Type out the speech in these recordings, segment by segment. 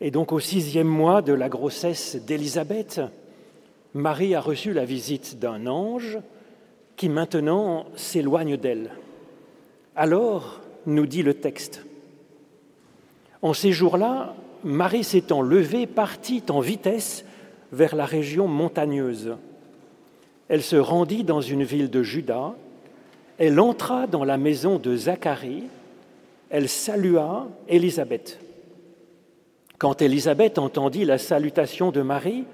Et donc au sixième mois de la grossesse d'Élisabeth, Marie a reçu la visite d'un ange qui maintenant s'éloigne d'elle. Alors, nous dit le texte, en ces jours-là, Marie s'étant levée, partit en vitesse vers la région montagneuse. Elle se rendit dans une ville de Juda, elle entra dans la maison de Zacharie, elle salua Élisabeth. Quand Élisabeth entendit la salutation de Marie,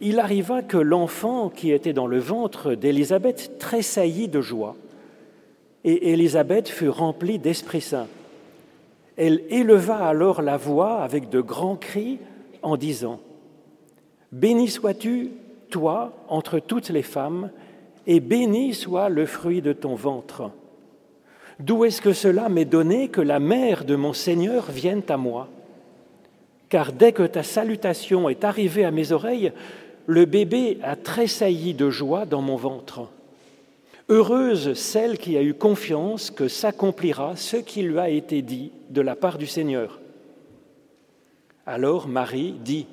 il arriva que l'enfant qui était dans le ventre d'Élisabeth tressaillit de joie, et Élisabeth fut remplie d'Esprit Saint. Elle éleva alors la voix avec de grands cris en disant, Béni sois-tu, toi, entre toutes les femmes, et béni soit le fruit de ton ventre. D'où est-ce que cela m'est donné que la mère de mon Seigneur vienne à moi? Car dès que ta salutation est arrivée à mes oreilles, le bébé a tressailli de joie dans mon ventre. Heureuse celle qui a eu confiance que s'accomplira ce qui lui a été dit de la part du Seigneur. Alors Marie dit,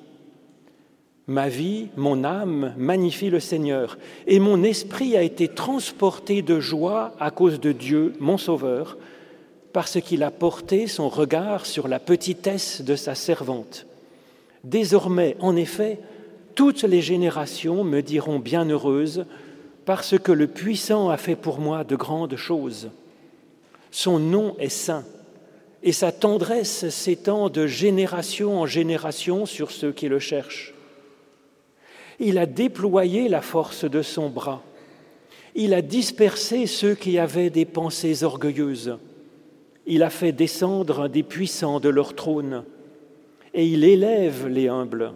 Ma vie, mon âme magnifie le Seigneur, et mon esprit a été transporté de joie à cause de Dieu, mon Sauveur, parce qu'il a porté son regard sur la petitesse de sa servante. Désormais, en effet, toutes les générations me diront bienheureuse, parce que le puissant a fait pour moi de grandes choses. Son nom est saint, et sa tendresse s'étend de génération en génération sur ceux qui le cherchent. Il a déployé la force de son bras. Il a dispersé ceux qui avaient des pensées orgueilleuses. Il a fait descendre des puissants de leur trône, et il élève les humbles.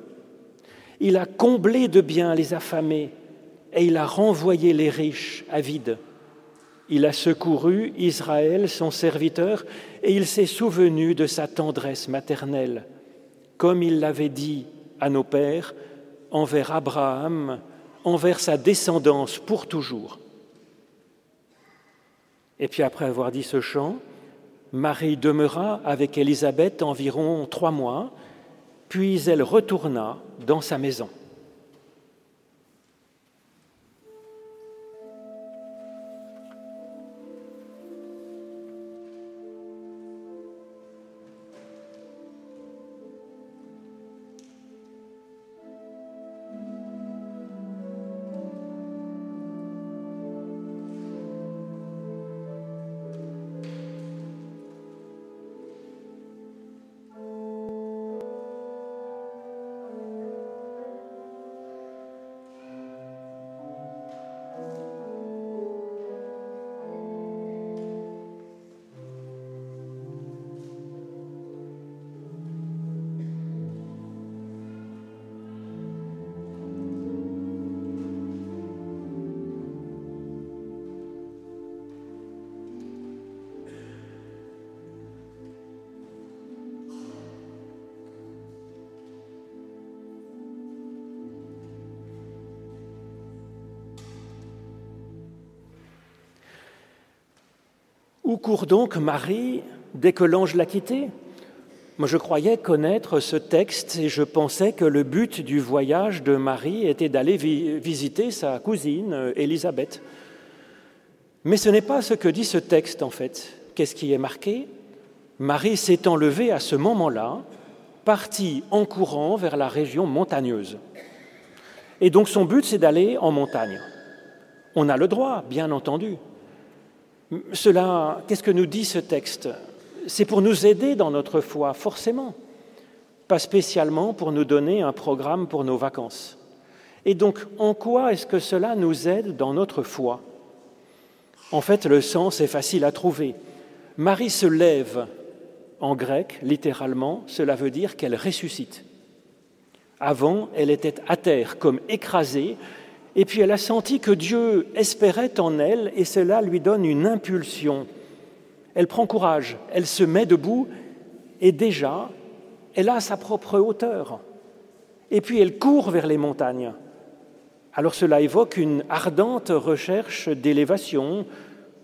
Il a comblé de biens les affamés et il a renvoyé les riches à vide. Il a secouru Israël, son serviteur, et il s'est souvenu de sa tendresse maternelle, comme il l'avait dit à nos pères, envers Abraham, envers sa descendance pour toujours. Et puis après avoir dit ce chant, Marie demeura avec Élisabeth environ trois mois, puis elle retourna dans sa maison. Où court donc Marie dès que l'ange l'a quittée? Moi, je croyais connaître ce texte et je pensais que le but du voyage de Marie était d'aller visiter sa cousine Élisabeth. Mais ce n'est pas ce que dit ce texte en fait. Qu'est-ce qui est marqué? Marie s'étant levée à ce moment-là, partie en courant vers la région montagneuse. Et donc son but, c'est d'aller en montagne. On a le droit, bien entendu, cela, qu'est-ce que nous dit ce texte? C'est pour nous aider dans notre foi, forcément, pas spécialement pour nous donner un programme pour nos vacances. Et donc, en quoi est-ce que cela nous aide dans notre foi? En fait, le sens est facile à trouver. Marie se lève, en grec, littéralement, cela veut dire qu'elle ressuscite. Avant, elle était à terre, comme écrasée, et puis elle a senti que Dieu espérait en elle et cela lui donne une impulsion. Elle prend courage, elle se met debout et déjà, elle a sa propre hauteur. Et puis elle court vers les montagnes. Alors cela évoque une ardente recherche d'élévation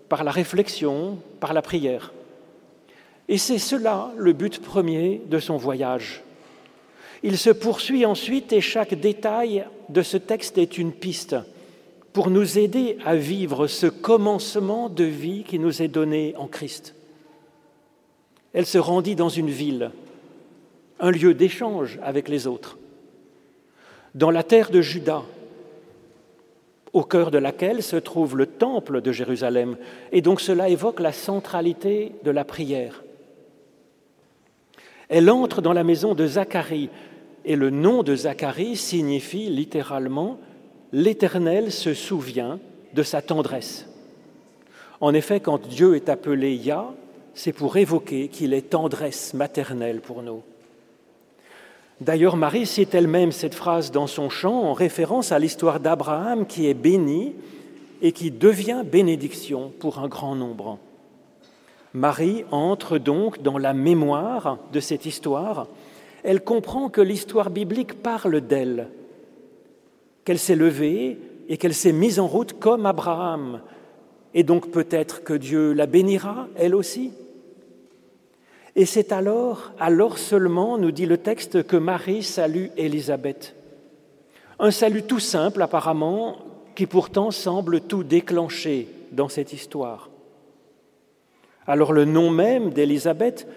par la réflexion, par la prière. Et c'est cela le but premier de son voyage, Il se poursuit ensuite et chaque détail de ce texte est une piste pour nous aider à vivre ce commencement de vie qui nous est donné en Christ. Elle se rendit dans une ville, un lieu d'échange avec les autres, dans la terre de Juda, au cœur de laquelle se trouve le temple de Jérusalem, et donc cela évoque la centralité de la prière. Elle entre dans la maison de Zacharie, et le nom de Zacharie signifie littéralement L'Éternel se souvient de sa tendresse. En effet, quand Dieu est appelé Yah, c'est pour évoquer qu'il est tendresse maternelle pour nous. D'ailleurs, Marie cite elle-même cette phrase dans son chant en référence à l'histoire d'Abraham qui est béni et qui devient bénédiction pour un grand nombre. Marie entre donc dans la mémoire de cette histoire elle comprend que l'histoire biblique parle d'elle, qu'elle s'est levée et qu'elle s'est mise en route comme Abraham. Et donc peut-être que Dieu la bénira, elle aussi. Et c'est alors, alors seulement, nous dit le texte, que Marie salue Élisabeth. Un salut tout simple apparemment, qui pourtant semble tout déclencher dans cette histoire. Alors le nom même d'Élisabeth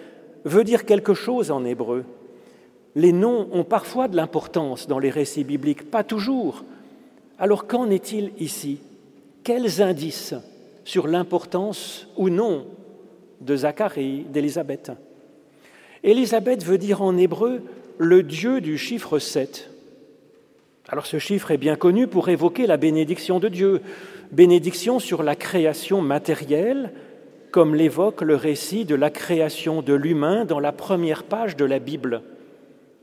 veut dire quelque chose en hébreu les noms ont parfois de l'importance dans les récits bibliques, pas toujours. Alors qu'en est-il ici? Quels indices sur l'importance ou non de Zacharie, d'Élisabeth? Élisabeth veut dire en hébreu le Dieu du chiffre 7. Alors ce chiffre est bien connu pour évoquer la bénédiction de Dieu, bénédiction sur la création matérielle, comme l'évoque le récit de la création de l'humain dans la première page de la Bible.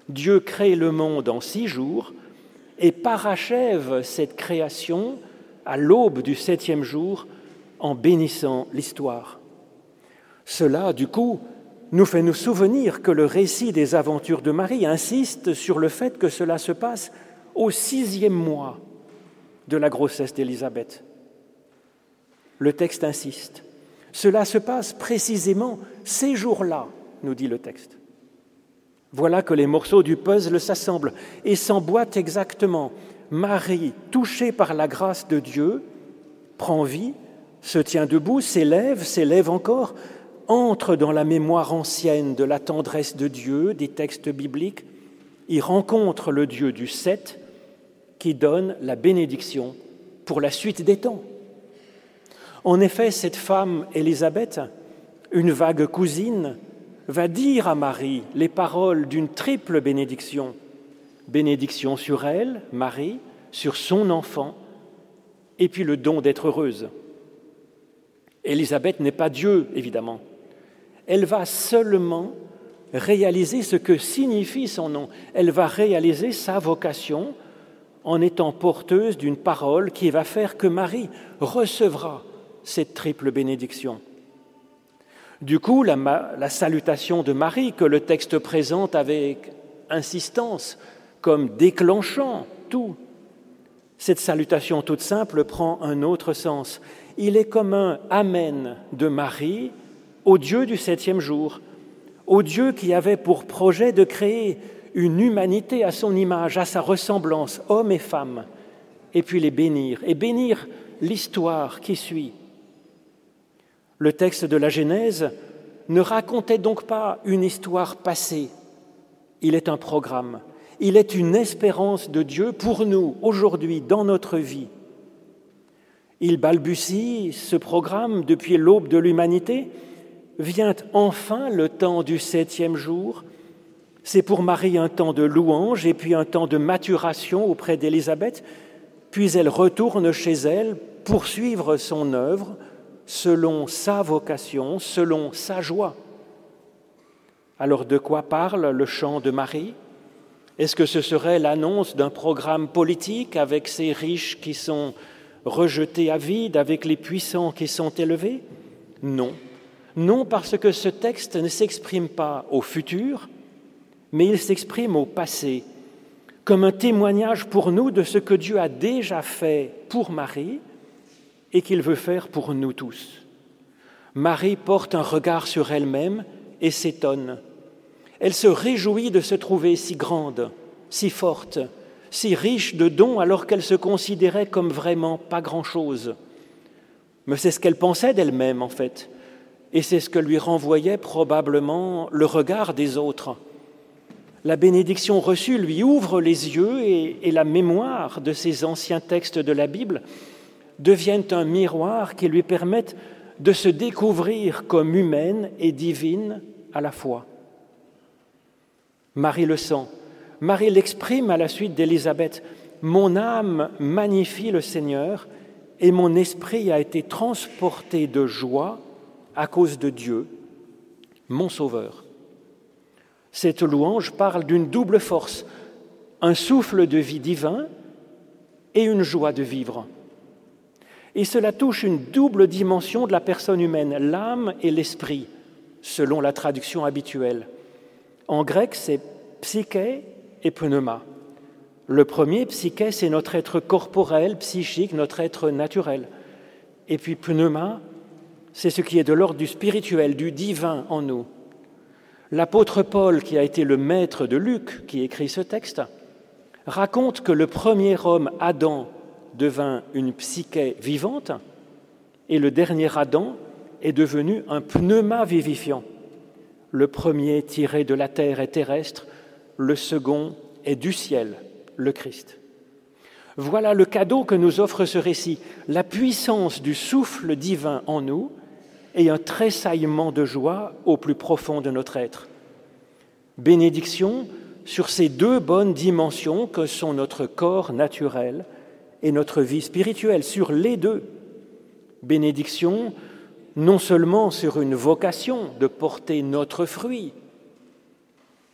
Dieu crée le monde en six jours et parachève cette création à l'aube du septième jour en bénissant l'histoire. Cela, du coup, nous fait nous souvenir que le récit des aventures de Marie insiste sur le fait que cela se passe au sixième mois de la grossesse d'Élisabeth. Le texte insiste. Cela se passe précisément ces jours-là, nous dit le texte. Voilà que les morceaux du puzzle s'assemblent et s'emboîtent exactement. Marie, touchée par la grâce de Dieu, prend vie, se tient debout, s'élève, s'élève encore, entre dans la mémoire ancienne de la tendresse de Dieu, des textes bibliques, y rencontre le Dieu du sept qui donne la bénédiction pour la suite des temps. En effet, cette femme, Élisabeth, une vague cousine, va dire à Marie les paroles d'une triple bénédiction. Bénédiction sur elle, Marie, sur son enfant, et puis le don d'être heureuse. Élisabeth n'est pas Dieu, évidemment. Elle va seulement réaliser ce que signifie son nom. Elle va réaliser sa vocation en étant porteuse d'une parole qui va faire que Marie recevra cette triple bénédiction. Du coup, la, salutation de Marie que le texte présente avec insistance comme déclenchant tout, cette salutation toute simple prend un autre sens. Il est comme un Amen de Marie au Dieu du septième jour, au Dieu qui avait pour projet de créer une humanité à son image, à sa ressemblance, hommes et femmes, et puis les bénir, et bénir l'histoire qui suit, le texte de la Genèse ne racontait donc pas une histoire passée, il est un programme, il est une espérance de Dieu pour nous aujourd'hui dans notre vie. Il balbutie ce programme depuis l'aube de l'humanité. Vient enfin le temps du septième jour. C'est pour Marie un temps de louange et puis un temps de maturation auprès d'Élisabeth. Puis elle retourne chez elle poursuivre son œuvre selon sa vocation, selon sa joie. Alors de quoi parle le chant de Marie? Est-ce que ce serait l'annonce d'un programme politique avec ces riches qui sont rejetés à vide, avec les puissants qui sont élevés? Non. Non parce que ce texte ne s'exprime pas au futur, mais il s'exprime au passé, comme un témoignage pour nous de ce que Dieu a déjà fait pour Marie et qu'il veut faire pour nous tous. Marie porte un regard sur elle-même et s'étonne. Elle se réjouit de se trouver si grande, si forte, si riche de dons alors qu'elle se considérait comme vraiment pas grand-chose. Mais c'est ce qu'elle pensait d'elle-même en fait, et c'est ce que lui renvoyait probablement le regard des autres. La bénédiction reçue lui ouvre les yeux et, la mémoire de ces anciens textes de la Bible deviennent un miroir qui lui permettent de se découvrir comme humaine et divine à la fois. Marie le sent, Marie l'exprime à la suite d'Élisabeth. Mon âme magnifie le Seigneur et mon esprit a été transporté de joie à cause de Dieu, mon Sauveur. Cette louange parle d'une double force, un souffle de vie divin et une joie de vivre. Et cela touche une double dimension de la personne humaine, l'âme et l'esprit, selon la traduction habituelle. En grec, c'est psyché et pneuma. Le premier, psyché, c'est notre être corporel, psychique, notre être naturel. Et puis pneuma, c'est ce qui est de l'ordre du spirituel, du divin en nous. L'apôtre Paul, qui a été le maître de Luc, qui écrit ce texte, raconte que le premier homme, Adam, devint une psyché vivante et le dernier Adam est devenu un pneuma vivifiant. Le premier tiré de la terre est terrestre, le second est du ciel, le Christ. Voilà le cadeau que nous offre ce récit, la puissance du souffle divin en nous et un tressaillement de joie au plus profond de notre être. Bénédiction sur ces deux bonnes dimensions que sont notre corps naturel et notre vie spirituelle, sur les deux. Bénédiction non seulement sur une vocation de porter notre fruit,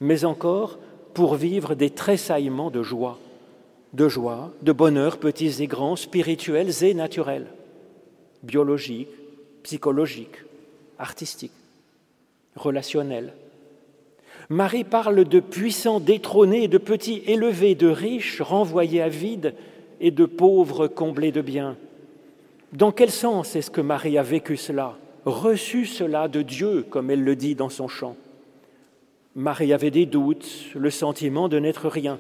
mais encore pour vivre des tressaillements de joie, de joie, de bonheur, petits et grands, spirituels et naturels, biologiques, psychologiques, artistiques, relationnels. Marie parle de puissants détrônés, de petits élevés, de riches renvoyés à vide et de pauvres comblés de biens. Dans quel sens est-ce que Marie a vécu cela, reçu cela de Dieu, comme elle le dit dans son chant? Marie avait des doutes, le sentiment de n'être rien.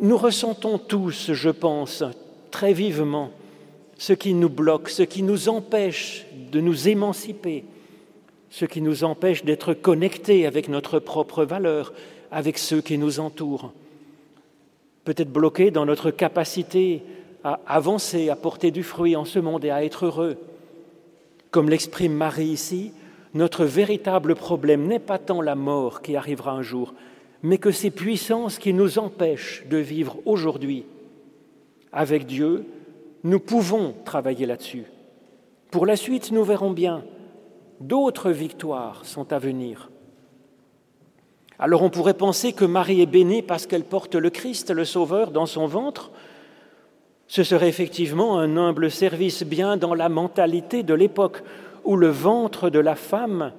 Nous ressentons tous, je pense, très vivement ce qui nous bloque, ce qui nous empêche de nous émanciper, ce qui nous empêche d'être connectés avec notre propre valeur, avec ceux qui nous entourent. Peut-être bloqués dans notre capacité à avancer, à porter du fruit en ce monde et à être heureux. Comme l'exprime Marie ici, notre véritable problème n'est pas tant la mort qui arrivera un jour, mais que ces puissances qui nous empêchent de vivre aujourd'hui. Avec Dieu, nous pouvons travailler là-dessus. Pour la suite, nous verrons bien, d'autres victoires sont à venir. Alors on pourrait penser que Marie est bénie parce qu'elle porte le Christ, le Sauveur, dans son ventre. Ce serait effectivement un humble service bien dans la mentalité de l'époque où le ventre de la femme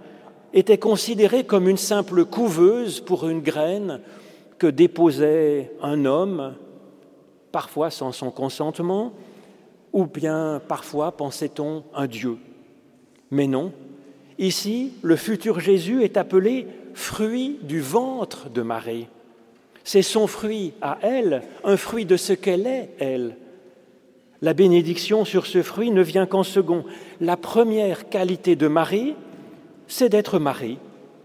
était considéré comme une simple couveuse pour une graine que déposait un homme, parfois sans son consentement, ou bien parfois, pensait-on, un Dieu. Mais non, ici, le futur Jésus est appelé fruit du ventre de Marie. C'est son fruit à elle, un fruit de ce qu'elle est, elle, la bénédiction sur ce fruit ne vient qu'en second. La première qualité de Marie, c'est d'être Marie,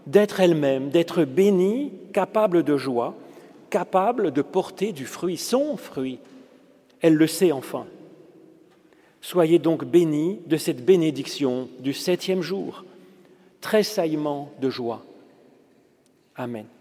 d'être elle-même, d'être bénie, capable de joie, capable de porter du fruit, son fruit. Elle le sait enfin. Soyez donc bénis de cette bénédiction du septième jour, tressaillement de joie. Amen.